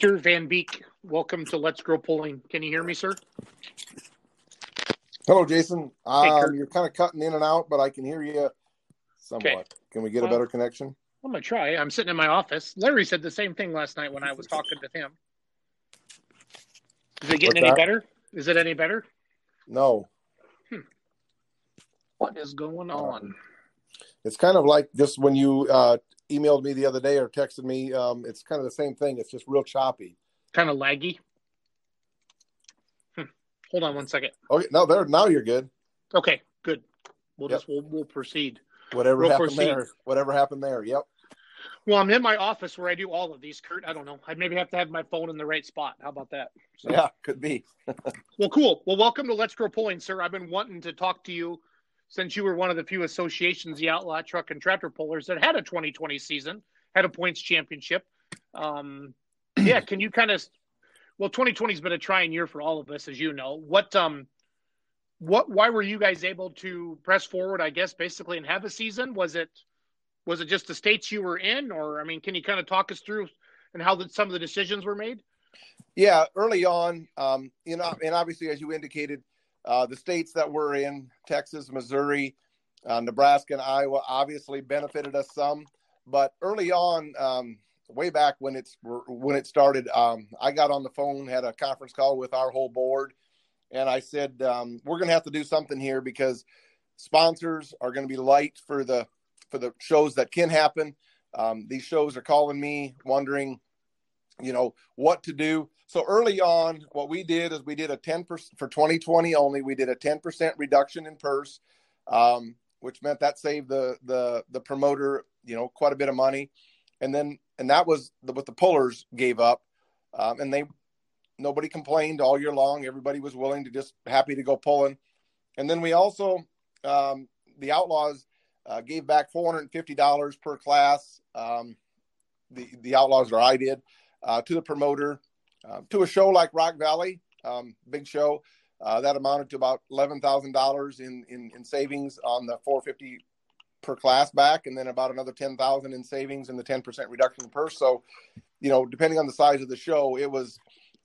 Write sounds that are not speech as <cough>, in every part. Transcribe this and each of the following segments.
Mr. Van Beek, welcome to Let's Grow Pulling. Can you hear me, sir? Hello, Jason. Um, you're kind of cutting in and out, but I can hear you somewhat. Okay. Can we get Well- a better connection? I'm gonna try. I'm sitting in my office. Larry said the same thing last night when I was talking to him. Is it getting What's any that? better? Is it any better? No. What is going Um, on? It's kind of like just when you uh, emailed me the other day or texted me. Um, it's kind of the same thing. It's just real choppy. Kind of laggy. Hmm. Hold on one second. Okay, no, there. Now you're good. Okay, good. We'll Yep. just we'll, we'll proceed. Whatever We'll happened proceed. there. Whatever happened there. Yep. Well, I'm in my office where I do all of these, Kurt. I don't know. I maybe have to have my phone in the right spot. How about that? So- Yeah, could be. <laughs> Well, cool. Well, welcome to Let's Grow Pulling, sir. I've been wanting to talk to you since you were one of the few associations, the Outlaw Truck and Tractor Pullers, that had a 2020 season, had a points championship. Um, <clears throat> yeah, can you kind of? Well, 2020 has been a trying year for all of us, as you know. What um, what? Why were you guys able to press forward? I guess basically and have a season. Was it was it just the states you were in, or I mean, can you kind of talk us through and how the, some of the decisions were made? Yeah, early on, um, you know, and obviously, as you indicated, uh, the states that we're in, Texas, Missouri, uh, Nebraska, and Iowa, obviously benefited us some. But early on, um, way back when it's when it started, um, I got on the phone, had a conference call with our whole board, and I said, um, "We're going to have to do something here because sponsors are going to be light for the for the shows that can happen. Um, these shows are calling me, wondering." You know what to do. So early on what we did is we did a 10% for 2020 only we did a 10% reduction in purse um, which meant that saved the the the promoter you know quite a bit of money. And then and that was the, what the pullers gave up um, and they nobody complained all year long. Everybody was willing to just happy to go pulling. And then we also um, the outlaws uh, gave back $450 per class um, the the outlaws or i did uh, to the promoter uh, to a show like Rock Valley, um, big show. Uh, that amounted to about eleven thousand dollars in in in savings on the four fifty per class back, and then about another ten thousand in savings and the ten percent reduction in purse. So, you know, depending on the size of the show, it was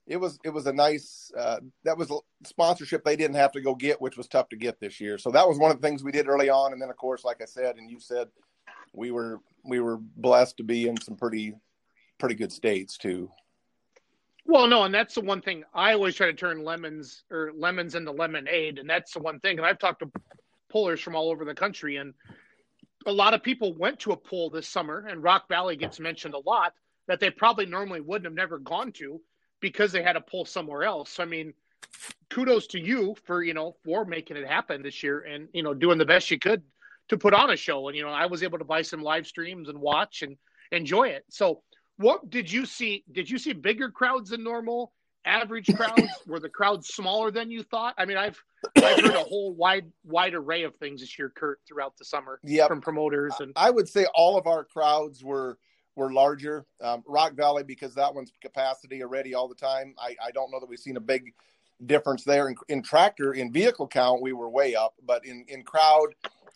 it was it was a nice uh, that was sponsorship they didn't have to go get, which was tough to get this year. So that was one of the things we did early on, and then of course, like I said, and you said, we were we were blessed to be in some pretty pretty good states too. Well, no, and that's the one thing I always try to turn lemons or lemons into lemonade, and that's the one thing. And I've talked to pullers from all over the country, and a lot of people went to a pull this summer, and Rock Valley gets mentioned a lot that they probably normally wouldn't have never gone to because they had a pull somewhere else. So, I mean, kudos to you for you know for making it happen this year, and you know doing the best you could to put on a show. And you know, I was able to buy some live streams and watch and enjoy it. So what did you see? Did you see bigger crowds than normal? Average crowds? <laughs> Were the crowds smaller than you thought? I mean, I've I've heard a whole wide wide array of things this year, Kurt, throughout the summer Yep. from promoters and I would say all of our crowds were were larger. Um, Rock Valley because that one's capacity already all the time. I, I don't know that we've seen a big difference there. In, in tractor in vehicle count, we were way up, but in in crowd,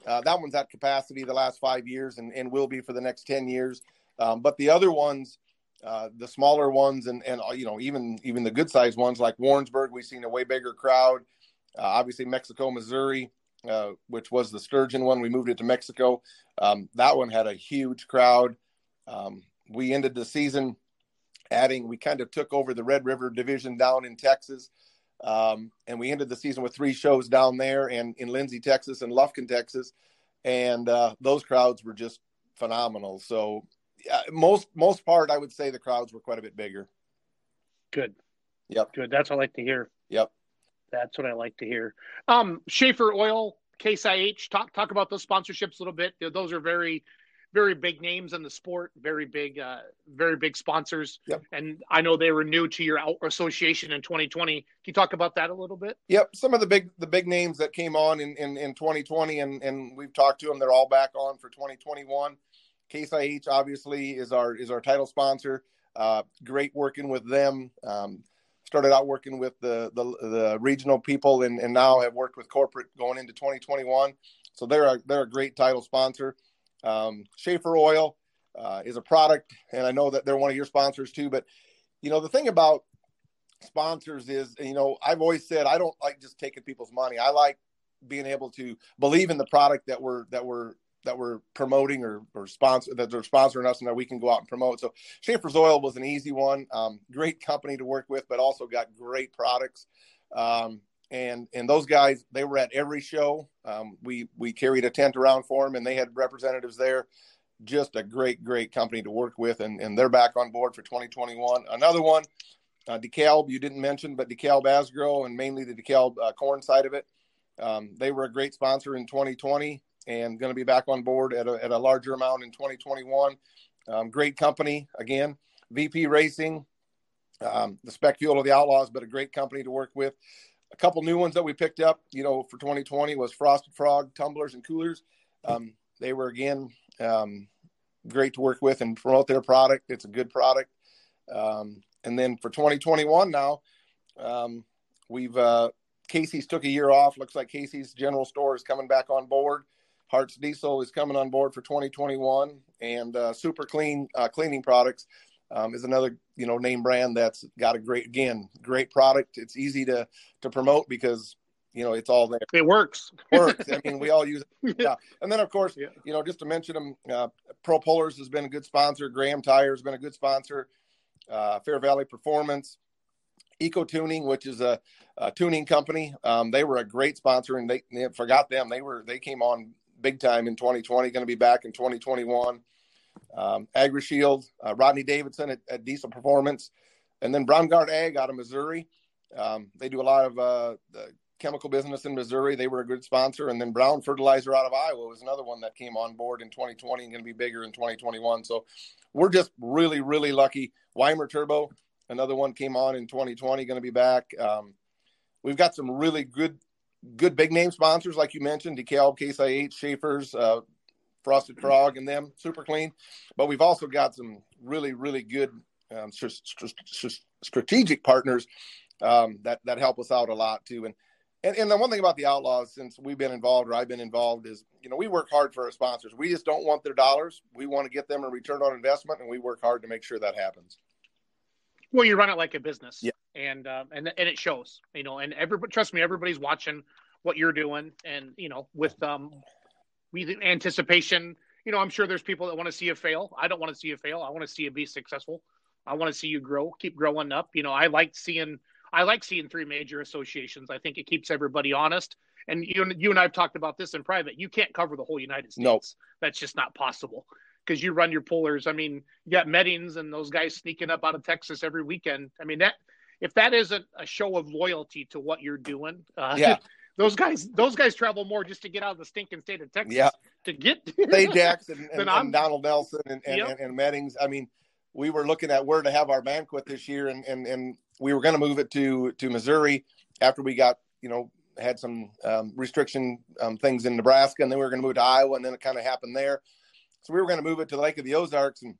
uh, that one's at capacity the last five years and, and will be for the next ten years. Um, but the other ones, uh, the smaller ones, and and you know even even the good sized ones like Warrensburg, we've seen a way bigger crowd. Uh, obviously, Mexico, Missouri, uh, which was the Sturgeon one, we moved it to Mexico. Um, that one had a huge crowd. Um, we ended the season adding. We kind of took over the Red River division down in Texas. Um, and we ended the season with three shows down there and in Lindsay, Texas, and Lufkin, Texas, and uh, those crowds were just phenomenal. So yeah, most most part, I would say the crowds were quite a bit bigger. good. Yep. Good. That's what I like to hear. Yep. That's what I like to hear. Um, Schaeffer Oil, Case IH. Talk talk about those sponsorships a little bit. Those are very, very big names in the sport. Very big, uh, very big sponsors. Yep. And I know they were new to your association in 2020. Can you talk about that a little bit? Yep, some of the big the big names that came on in in, in 2020, and and we've talked to them. They're all back on for 2021. Case IH obviously is our is our title sponsor. Uh, great working with them. Um, started out working with the the, the regional people, and, and now have worked with corporate going into 2021. So they're a, they're a great title sponsor. Um, Schaeffer Oil uh, is a product, and I know that they're one of your sponsors too. But you know, the thing about sponsors is, you know, I've always said I don't like just taking people's money. I like being able to believe in the product that we're that we're that we're promoting or or sponsor that they're sponsoring us and that we can go out and promote. So Schaeffer's Oil was an easy one. Um, great company to work with, but also got great products. Um, and and those guys they were at every show. Um, we we carried a tent around for them, and they had representatives there. Just a great great company to work with, and and they're back on board for 2021. Another one, uh, DeKalb you didn't mention, but DeKalb Asgrow and mainly the DeKalb uh, corn side of it. Um, they were a great sponsor in 2020 and going to be back on board at a, at a larger amount in 2021. Um, great company again, VP Racing, um, the spec fuel of the Outlaws, but a great company to work with. A couple new ones that we picked up, you know, for 2020 was Frosted Frog tumblers and coolers. Um, they were again um, great to work with and promote their product. It's a good product. Um, and then for 2021 now, um, we've uh, Casey's took a year off. Looks like Casey's General Store is coming back on board. Hart's Diesel is coming on board for 2021, and uh, Super Clean uh, cleaning products um, is another you know name brand that's got a great again great product. It's easy to to promote because you know it's all there. It works. works. I mean, we all use <laughs> it. Yeah, and then of course, yeah. you know, just to mention them, uh, Pro Pullers has been a good sponsor. Graham Tire has been a good sponsor. Uh, Fair Valley Performance, Eco Tuning, which is a, a tuning company. Um, they were a great sponsor, and they, they, forgot them. They were they came on big time in 2020, going to be back in 2021. Um, AgriShield, uh, Rodney Davidson at, at, Diesel Performance, and then Braungart Ag out of Missouri. Um, they do a lot of uh, chemical business in Missouri. They were a good sponsor. And then Brown Fertilizer out of Iowa was another one that came on board in 2020 and going to be bigger in 2021. So we're just really, really lucky. Weimer Turbo, another one came on in 2020, going to be back. Um, we've got some really good good big name sponsors like you mentioned, DeKalb, Case IH, Schaeffer's, uh, Frosted. Frog, and them, super clean. But we've also got some really, really good um, st- st- strategic partners um, that that help us out a lot too. And, and and the one thing about the Outlaws, since we've been involved or I've been involved, is you know we work hard for our sponsors. We just don't want their dollars. We want to get them a return on investment, and we work hard to make sure that happens. Well, you run it like a business, yeah, and uh, and and it shows, you know. And everybody, trust me, everybody's watching what you're doing, and you know, with um, with anticipation. You know, I'm sure there's people that want to see you fail. I don't want to see you fail. I want to see you be successful. I want to see you grow, keep growing up. You know, I like seeing I like seeing three major associations. I think it keeps everybody honest. And you, and you and I have talked about this in private. You can't cover the whole United States. Nope. That's just not possible because you run your pullers. I mean, you got Meddings and those guys sneaking up out of Texas every weekend. I mean, that if that isn't a show of loyalty to what you're doing, uh, yeah. <laughs> those guys those guys travel more just to get out of the stinking state of Texas. Yeah. To get <laughs> Say Jackson and, and, and, Donald Nelson and, and, yep. and, Meddings. I mean, we were looking at where to have our banquet this year, and and, and we were going to move it to to Missouri after we got you know had some um, restriction um, things in Nebraska, and then we were going to move to Iowa, and then it kind of happened there. So we were going to move it to the Lake of the Ozarks, and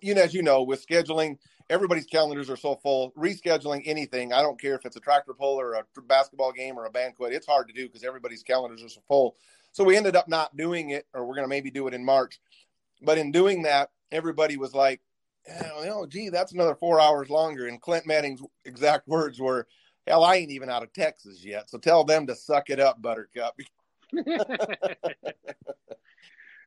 you know, as you know, with scheduling, everybody's calendars are so full. Rescheduling anything, I don't care if it's a tractor pull or a basketball game or a banquet, it's hard to do because everybody's calendars are so full. So we ended up not doing it, or we're going to maybe do it in March. But in doing that, everybody was like, "Oh, gee, that's another four hours longer." And Clint Manning's exact <laughs> words were, "Hell, I ain't even out of Texas yet, so tell them to suck it up, Buttercup." <laughs>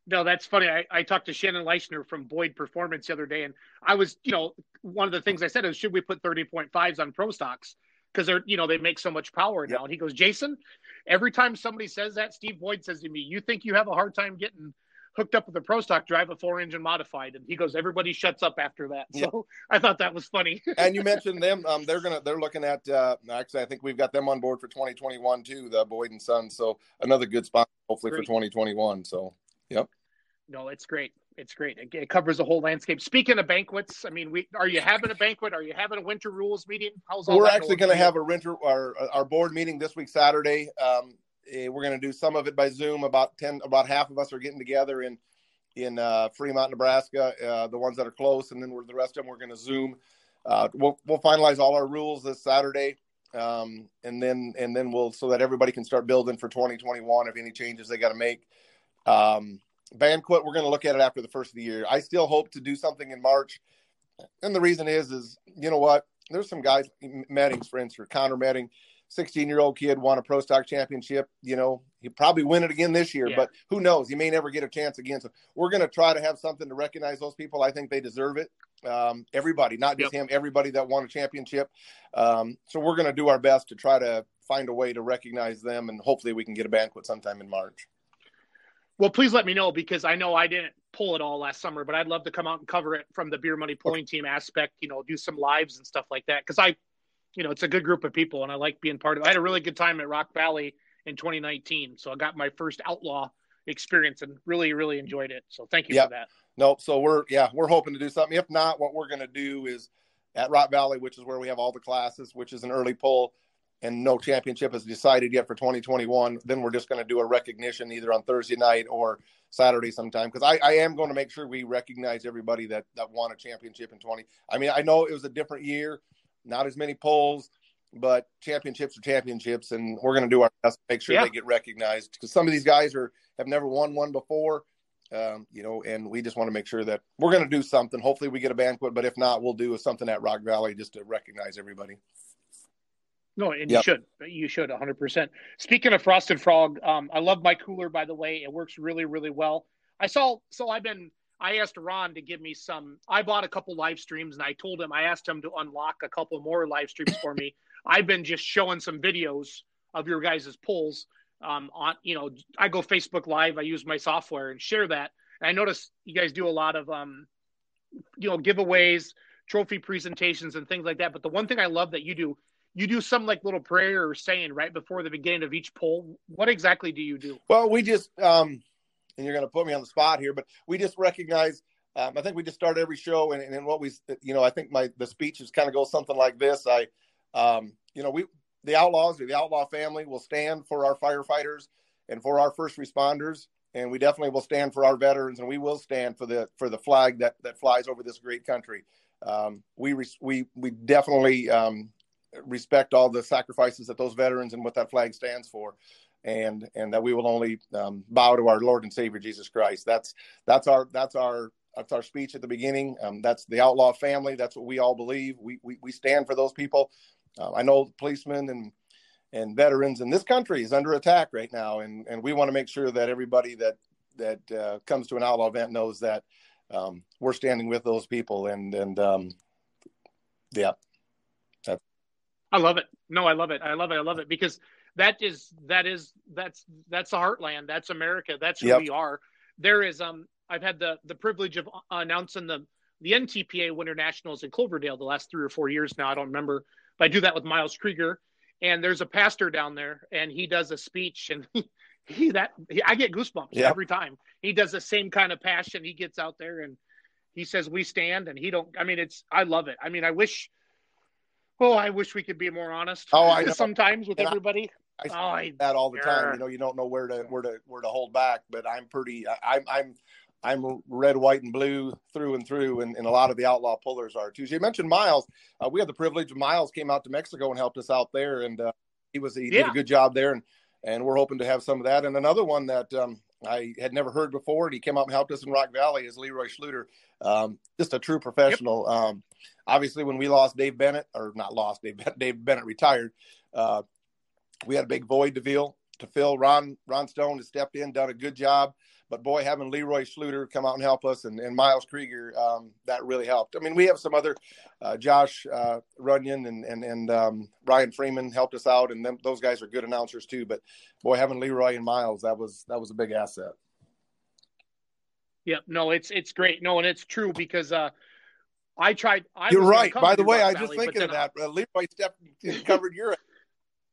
no, that's funny. I, I talked to Shannon Leishner from Boyd Performance the other day, and I was, you know, one of the things I said is, should we put 30.5s on pro stocks? Because they're, you know, they make so much power now. Yep. And he goes, Jason, every time somebody says that, Steve Boyd says to me, you think you have a hard time getting hooked up with a pro stock drive a four engine modified and he goes everybody shuts up after that so <laughs> i thought that was funny <laughs> and you <laughs> mentioned them um, they're gonna they're looking at uh, actually i think we've got them on board for 2021 too the boyd and sons so another good spot hopefully Great. for 2021 so yep no, it's great. It's great. It, it, covers the whole landscape. Speaking of banquets, I mean, we are you having a banquet? Are you having a winter rules meeting? How's all We're actually going to have a winter our our board meeting this week Saturday. Um, eh, we're going to do some of it by Zoom. About ten, about half of us are getting together in in uh, Fremont, Nebraska. Uh, the ones that are close, and then the rest of them we're going to Zoom. Uh, we'll we'll finalize all our rules this Saturday, um, and then and then we'll so that everybody can start building for 2021 if any changes they got to make. Um, banquet we're going to look at it after the first of the year i still hope to do something in march and the reason is, is you know what? There's some guys, Meddings, for instance, Connor Medding, 16 year old kid, won a pro stock championship. You know, he probably win it again this year, yeah. but who knows? He may never get a chance again. So we're going to try to have something to recognize those people. I think they deserve it. Um, everybody, not just yep. him, everybody that won a championship. Um, so we're going to do our best to try to find a way to recognize them, and hopefully we can get a banquet sometime in March. Well, please let me know because I know I didn't pull it all last summer, but I'd love to come out and cover it from the beer money pulling team aspect. You know, do some lives and stuff like that because I, you know, it's a good group of people and I like being part of. it. I had a really good time at Rock Valley in 2019, so I got my first outlaw experience and really, really enjoyed it. So thank you yep. for that. No, so we're yeah we're hoping to do something. If not, what we're going to do is at Rock Valley, which is where we have all the classes, which is an early pull and no championship is decided yet for 2021, then we're just going to do a recognition either on Thursday night or Saturday sometime. Because I, I, am going to make sure we recognize everybody that that won a championship in 20. I mean, I know it was a different year, not as many polls, but championships are championships, and we're going to do our best to make sure yeah. they get recognized. Because some of these guys are have never won one before. Um, you know, and we just want to make sure that we're going to do something. Hopefully, we get a banquet, but if not, we'll do something at Rock Valley just to recognize everybody. No, and yep. you should. You should 100%. Speaking of Frosted Frog, um, I love my cooler, by the way. It works really, really well. I saw, so I've been, I asked Ron to give me some, I bought a couple live streams and I told him, I asked him to unlock a couple more live streams for me. I've been just showing some videos of your guys' pulls um, on, you know, I go Facebook Live, I use my software and share that. And I notice you guys do a lot of, um, you know, giveaways, trophy presentations, and things like that. But the one thing I love that you do, you do some like little prayer or saying right before the beginning of each poll. What exactly do you do? Well, we just, um, and you're going to put me on the spot here, but we just recognize. Um, I think we just start every show, and, and what we, you know, I think my the speeches kind of go something like this. I, um, you know, we the outlaws, the outlaw family, will stand for our firefighters and for our first responders, and we definitely will stand for our veterans, and we will stand for the for the flag that that flies over this great country. Um, we we we definitely um, respect all the sacrifices that those veterans and what that flag stands for. And and that we will only um, bow to our lord and savior jesus christ. That's that's our that's our that's our speech at the beginning. Um, that's the outlaw family. That's what we all believe. We we, we stand for those people. Uh, i know policemen and and veterans in this country is under attack right now. And and we want to make sure that everybody that that uh, comes to an outlaw event knows that um, we're standing with those people. And and um, yeah I love it. No, I love it. I love it. I love it because that is that is that's that's the heartland. That's America. That's who yep. we are. There is um I've had the the privilege of announcing the the NTPA Winter Nationals in Cloverdale the last three or four years now. I don't remember, but I do that with Miles Krieger. And there's a pastor down there, and he does a speech, and <laughs> he, he that he, I get goosebumps yep. every time. He does the same kind of passion. He gets out there and he says, "We stand," and he don't. I mean, it's I love it. I mean, I wish Oh, I wish we could be more honest. Oh, I <laughs> know. sometimes with and everybody. I, I, oh, I that all the time. You know, you don't know where to where to where to hold back. But I'm pretty. I, am I'm I'm red, white, and blue through and through, and, and a lot of the outlaw pullers are too. So you mentioned Miles. Uh, we had the privilege. Miles came out to Mexico and helped us out there, and uh, he was he yeah. did a good job there, and and we're hoping to have some of that. And another one that um, I had never heard before, and he came out and helped us in Rock Valley as Leroy Schluter. Um, just a true professional. Yep. Um, obviously, when we lost Dave Bennett, or not lost Dave, <laughs> Dave Bennett retired, uh, we had a big void to fill. To fill, Ron Ron Stone has stepped in, done a good job. But boy, having Leroy Schluter come out and help us, and, and Miles Krieger, um, that really helped. I mean, we have some other, uh, Josh uh, Runyon and and and um, Ryan Freeman helped us out, and them, those guys are good announcers too. But boy, having Leroy and Miles, that was that was a big asset. Yeah, no, it's it's great. No, and it's true because uh, I tried. I You're right. By the way, I was just thinking of that. Uh, Leroy stepped covered your.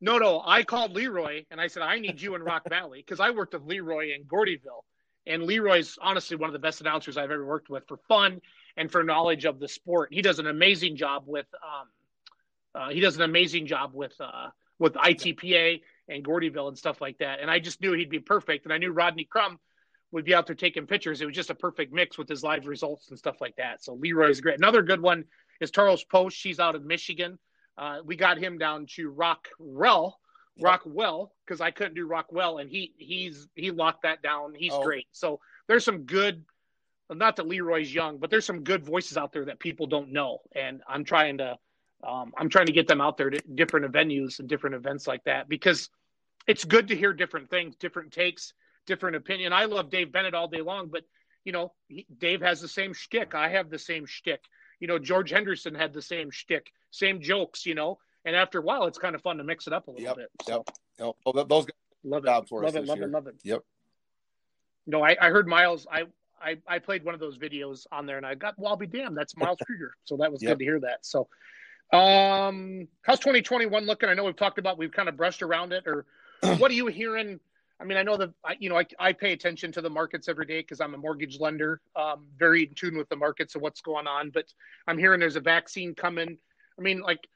no, no, I called Leroy and I said I need you in Rock Valley because I worked with Leroy in Gordyville, and Leroy's honestly one of the best announcers I've ever worked with for fun and for knowledge of the sport. He does an amazing job with. Um, uh, he does an amazing job with uh, with ITPA and Gordyville and stuff like that. And I just knew he'd be perfect. And I knew Rodney Crum would be out there taking pictures. It was just a perfect mix with his live results and stuff like that. So Leroy's great. Another good one is Charles Post. She's out of Michigan. Uh, we got him down to Rockwell, Rockwell, because I couldn't do Rockwell, and he he's he locked that down. He's oh. great. So there's some good not that Leroy's young, but there's some good voices out there that people don't know, and I'm trying to um, I'm trying to get them out there to different venues and different events like that because it's good to hear different things, different takes, different opinion. I love Dave Bennett all day long, but you know, he, Dave has the same shtick. I have the same shtick. You know, George Henderson had the same shtick, same jokes. You know, and after a while, it's kind of fun to mix it up a little yep, bit. So. Yep. Oh, those guys love it, for love it, love year. it, love it. Yep. No, I, I heard Miles. I, I I played one of those videos on there, and I got well, I'll be damned. That's Miles <laughs> Krieger. So that was Yep. good to hear that. So, um, how's 2021 looking? I know we've talked about we've kind of brushed around it, or <clears throat> what are you hearing? I mean, I know that you know I, I pay attention to the markets every day because I'm a mortgage lender, um, very in tune with the markets and what's going on. But I'm hearing there's a vaccine coming. I mean, like,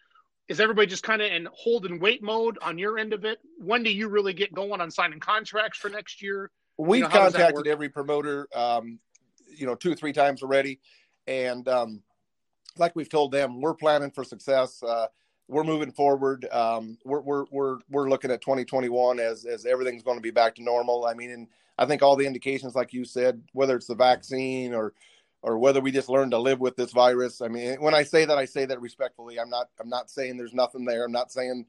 is everybody just kind of in hold and wait mode on your end of it? When do you really get going on signing contracts for next year? We've know, does that contacted every promoter, um, you know, two or three times already, and um, like we've told them, we're planning for success. Uh, we're moving forward. Um, we're, we're we're we're looking at 2021 as as everything's going to be back to normal. I mean, and I think all the indications, like you said, whether it's the vaccine or or whether we just learn to live with this virus. I mean, when I say that, I say that respectfully. I'm not I'm not saying there's nothing there. I'm not saying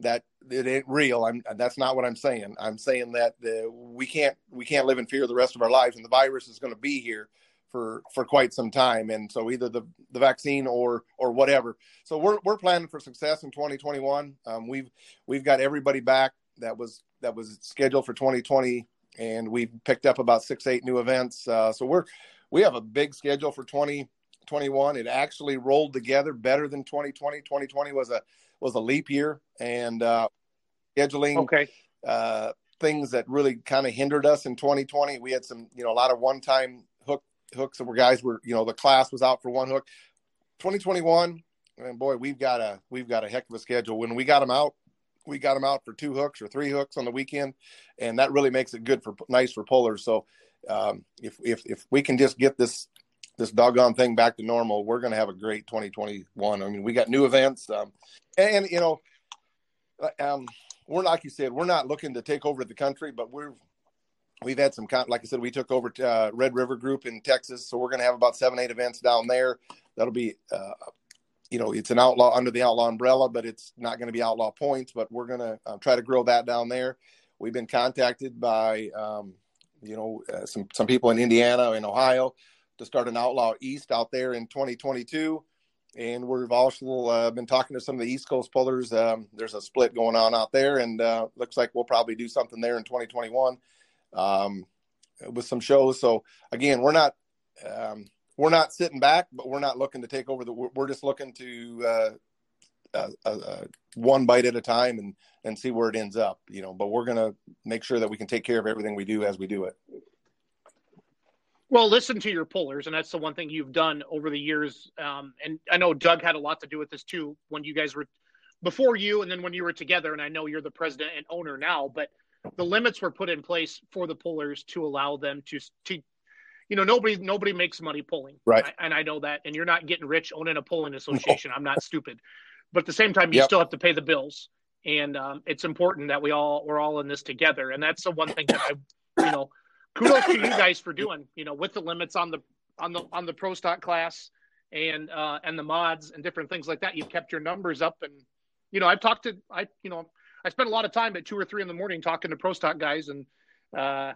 that it ain't real. I'm that's not what I'm saying. I'm saying that uh, we can't we can't live in fear the rest of our lives, and the virus is going to be here for for quite some time. And so either the the vaccine or or whatever. So we're we're planning for success in 2021. Um, we've we've got everybody back that was that was scheduled for 2020, and we've picked up about six eight new events. Uh, so we're we have a big schedule for 2021. It actually rolled together better than 2020. 2020 was a was a leap year, and uh, scheduling Okay. uh, things that really kind of hindered us in 2020. We had some, you know, a lot of one-time hook hooks that were guys were, you know, the class was out for one hook. 2021, and boy, we've got a we've got a heck of a schedule. When we got them out, we got them out for two hooks or three hooks on the weekend, and that really makes it good for nice for pullers. So um, if if if we can just get this this doggone thing back to normal, we're going to have a great 2021. I mean, we got new events, um, and you know, um, we're like you said, we're not looking to take over the country, but we're we've had some con- like I said, we took over uh, Red River Group in Texas, so we're going to have about seven eight events down there. That'll be. Uh, you know, it's an outlaw under the outlaw umbrella, but it's not going to be outlaw points. But we're going to uh, try to grow that down there. We've been contacted by, um, you know, uh, some some people in Indiana and Ohio to start an outlaw east out there in 2022 and we've also uh, been talking to some of the east coast pullers. Um, there's a split going on out there and uh, looks like we'll probably do something there in 2021 um, with some shows. So again we're not um, we're not sitting back but we're not looking to take over the we're, we're just looking to uh, uh, uh, one bite at a time and and see where it ends up you know but we're going to make sure that we can take care of everything we do as we do it Well, listen to your pullers, and that's the one thing you've done over the years. Um, and I know Doug had a lot to do with this too when you guys were before you, and then when you were together. And I know you're the president and owner now, but the limits were put in place for the pullers to allow them to to you know nobody nobody makes money pulling Right. I, and i know that and you're not getting rich owning a pulling association i'm not stupid but at the same time you Yep. still have to pay the bills. And um, it's important that we all we're all in this together. And that's the one thing that i you know kudos to you guys for doing you know with the limits on the on the on the pro stock class and uh and the mods and different things like that. You've kept your numbers up and you know i've talked to i you know i spent a lot of time at two or three in the morning talking to pro stock guys and uh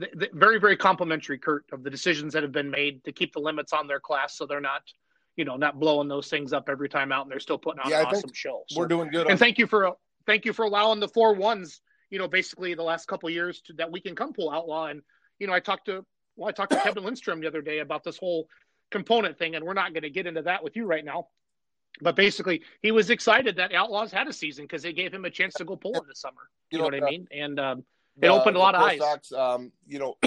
th- th- very very complimentary kurt of the decisions that have been made to keep the limits on their class so they're not you know not blowing those things up every time out and they're still putting on Yeah, an I awesome show So- we're doing good on and thank you for thank you for allowing the four ones you know basically the last couple of years to, that we can come pull outlaw and you know i talked to well i talked to kevin lindstrom the other day about this whole component thing and we're not going to get into that with you right now but basically he was excited that outlaws had a season because it gave him a chance to go pull in the summer you, know, what i uh, mean and um, It opened a lot of Pro eyes. Stocks, um, you know,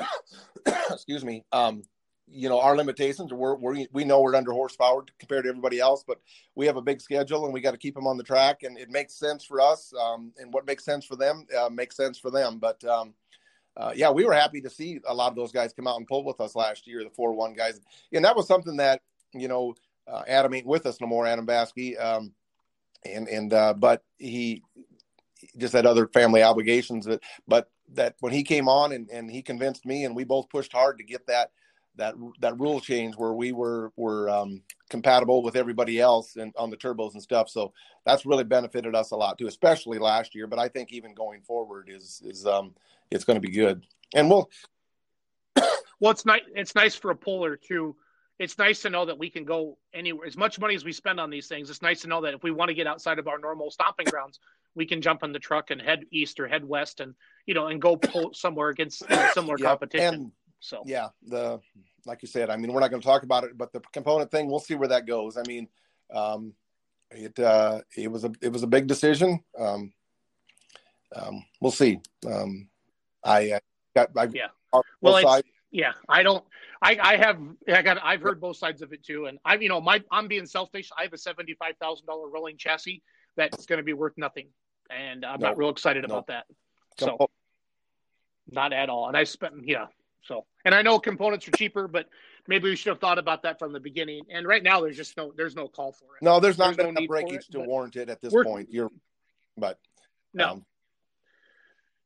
<coughs> excuse me. Um, you know, our limitations. We're, we're we know we're under horsepower compared to everybody else, but we have a big schedule and we got to keep them on the track. And it makes sense for us, um, and what makes sense for them uh, makes sense for them. But um, uh, yeah, we were happy to see a lot of those guys come out and pull with us last year, the four one guys, and that was something that you know uh, Adam ain't with us no more, Adam Baskey, um, and and uh, but he just had other family obligations that but that when he came on and, and he convinced me and we both pushed hard to get that that that rule change where we were were um, compatible with everybody else and on the turbos and stuff. So that's really benefited us a lot too, especially last year. But I think even going forward is is um, it's going to be good. And we'll <coughs> well, it's nice. It's nice for a puller too. It's nice to know that we can go anywhere. As much money as we spend on these things, it's nice to know that if we want to get outside of our normal stomping grounds, we can jump in the truck and head east or head west, and you know, and go pull somewhere against you know, similar competition. And, so yeah, the like you said, I mean, we're not going to talk about it, but the component thing, we'll see where that goes. I mean, um, it uh, it was a it was a big decision. Um, um, we'll see. Um, I, I got I, yeah. Well, yeah, I don't. I I have I got I've heard both sides of it too, and I you know my I'm being selfish. I have a seventy five thousand dollar rolling chassis that's going to be worth nothing, and I'm no, not real excited no. about that. So, not at all. And I spent yeah. So, and I know components are cheaper, but maybe we should have thought about that from the beginning. And right now, there's just no, there's no call for it. No, there's not there's no breakage it, to warrant it at this point. You're, but no. Um,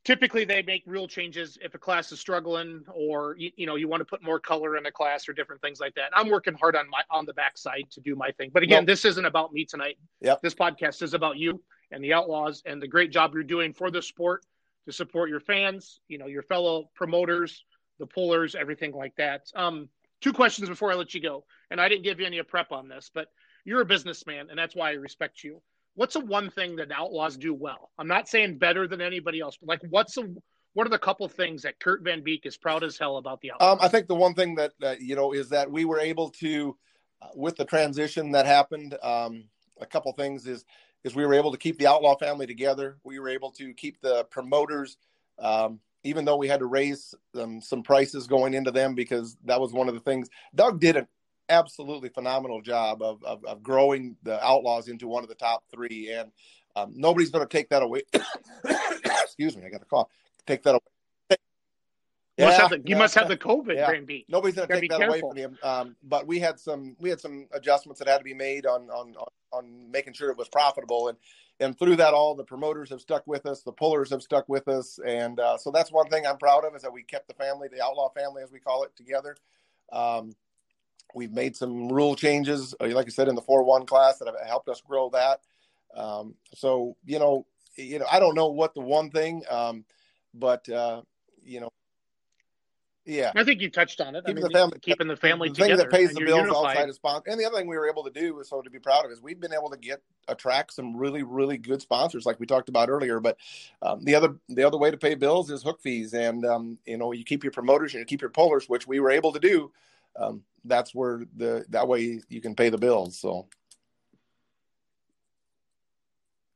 Typically, they make rule changes if a class is struggling, or you, you, know, you want to put more color in a class or different things like that. I'm working hard on my on the backside to do my thing. But again, this isn't about me tonight. Yep. This podcast is about you and the Outlaws and the great job you're doing for the sport to support your fans, you know, your fellow promoters, the pullers, everything like that. Um, two questions before I let you go. And I didn't give you any prep on this, but you're a businessman, and that's why I respect you. What's the one thing that outlaws do well? I'm not saying better than anybody else, but like what's a what are the couple things that Kurt Van Beek is proud as hell about the outlaws? Um, I think the one thing that, you know is that we were able to, uh, with the transition that happened, um, a couple things is is we were able to keep the outlaw family together. We were able to keep the promoters um, even though we had to raise um, some prices going into them because that was one of the things Doug did an absolutely phenomenal job of, of, of growing the Outlaws into one of the top three, and um, nobody's going to take that away. <coughs> Excuse me, I got a cough. Take that away. You, yeah, must, have the, you yeah, must have the <laughs> COVID, yeah. Randy. Nobody's going to take that careful. away from him. Um, but we had some we had some adjustments that had to be made on on on making sure it was profitable, and and through that all the promoters have stuck with us the pullers have stuck with us. And uh, so that's one thing i'm proud of is that we kept the family the outlaw family as we call it together. Um, we've made some rule changes uh, like i said in the 4-1 class that have helped us grow that. Um, so you know you know i don't know what the one thing um, but uh, you know yeah, I think you touched on it. Keeping I mean, the family, keeping the family the together. thing that pays the bills unified. outside of sponsor. And the other thing we were able to do, so to be proud of, is we've been able to get attract some really, really good sponsors, like we talked about earlier. But um, the other the other way to pay bills is hook fees, and um, you know you keep your promoters and you keep your pullers, which we were able to do. Um, that's where the that way you can pay the bills. So.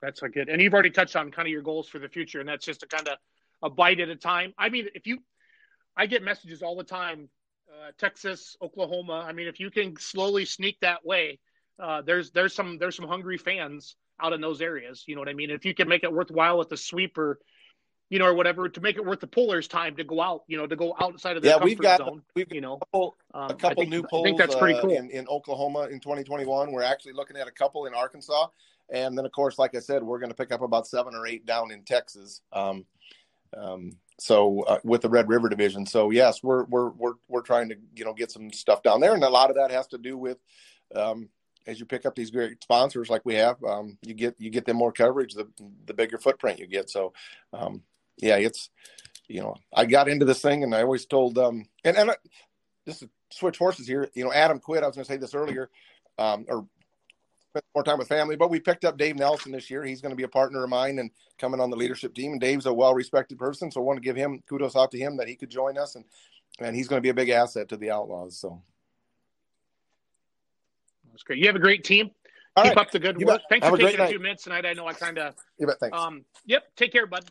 That's a good, and you've already touched on kind of your goals for the future, and that's just a kind of a bite at a time. I mean, if you I get messages all the time, uh, Texas, Oklahoma. I mean, if you can slowly sneak that way, uh, there's there's some there's some hungry fans out in those areas. You know what I mean? If you can make it worthwhile at the sweeper, you know, or whatever, to make it worth the puller's time to go out, you know, to go outside of the yeah, comfort we've got, zone. We've got you know, a couple, um, a couple think, new pulls. I think that's pretty cool uh, in, in Oklahoma in 2021. We're actually looking at a couple in Arkansas, and then of course, like I said, we're going to pick up about seven or eight down in Texas. Um, um, so uh, with the Red River division, so yes, we're we're we're we're trying to you know get some stuff down there, and a lot of that has to do with um, as you pick up these great sponsors like we have, um, you get you get them more coverage, the the bigger footprint you get. So um, yeah, it's you know I got into this thing, and I always told um, and and I, just switch horses here, you know Adam quit. I was going to say this earlier, um, or spent more time with family. But we picked up Dave Nelson this year. He's going to be a partner of mine and coming on the leadership team. And Dave's a well-respected person, so I want to give him kudos out to him that he could join us, and and he's going to be a big asset to the Outlaws. So that's great. You have a great team. All Keep right. up the good you work. Bet. Thanks have for taking a few minutes tonight. I know I kind of. You bet. Thanks. Um. Yep. Take care, bud.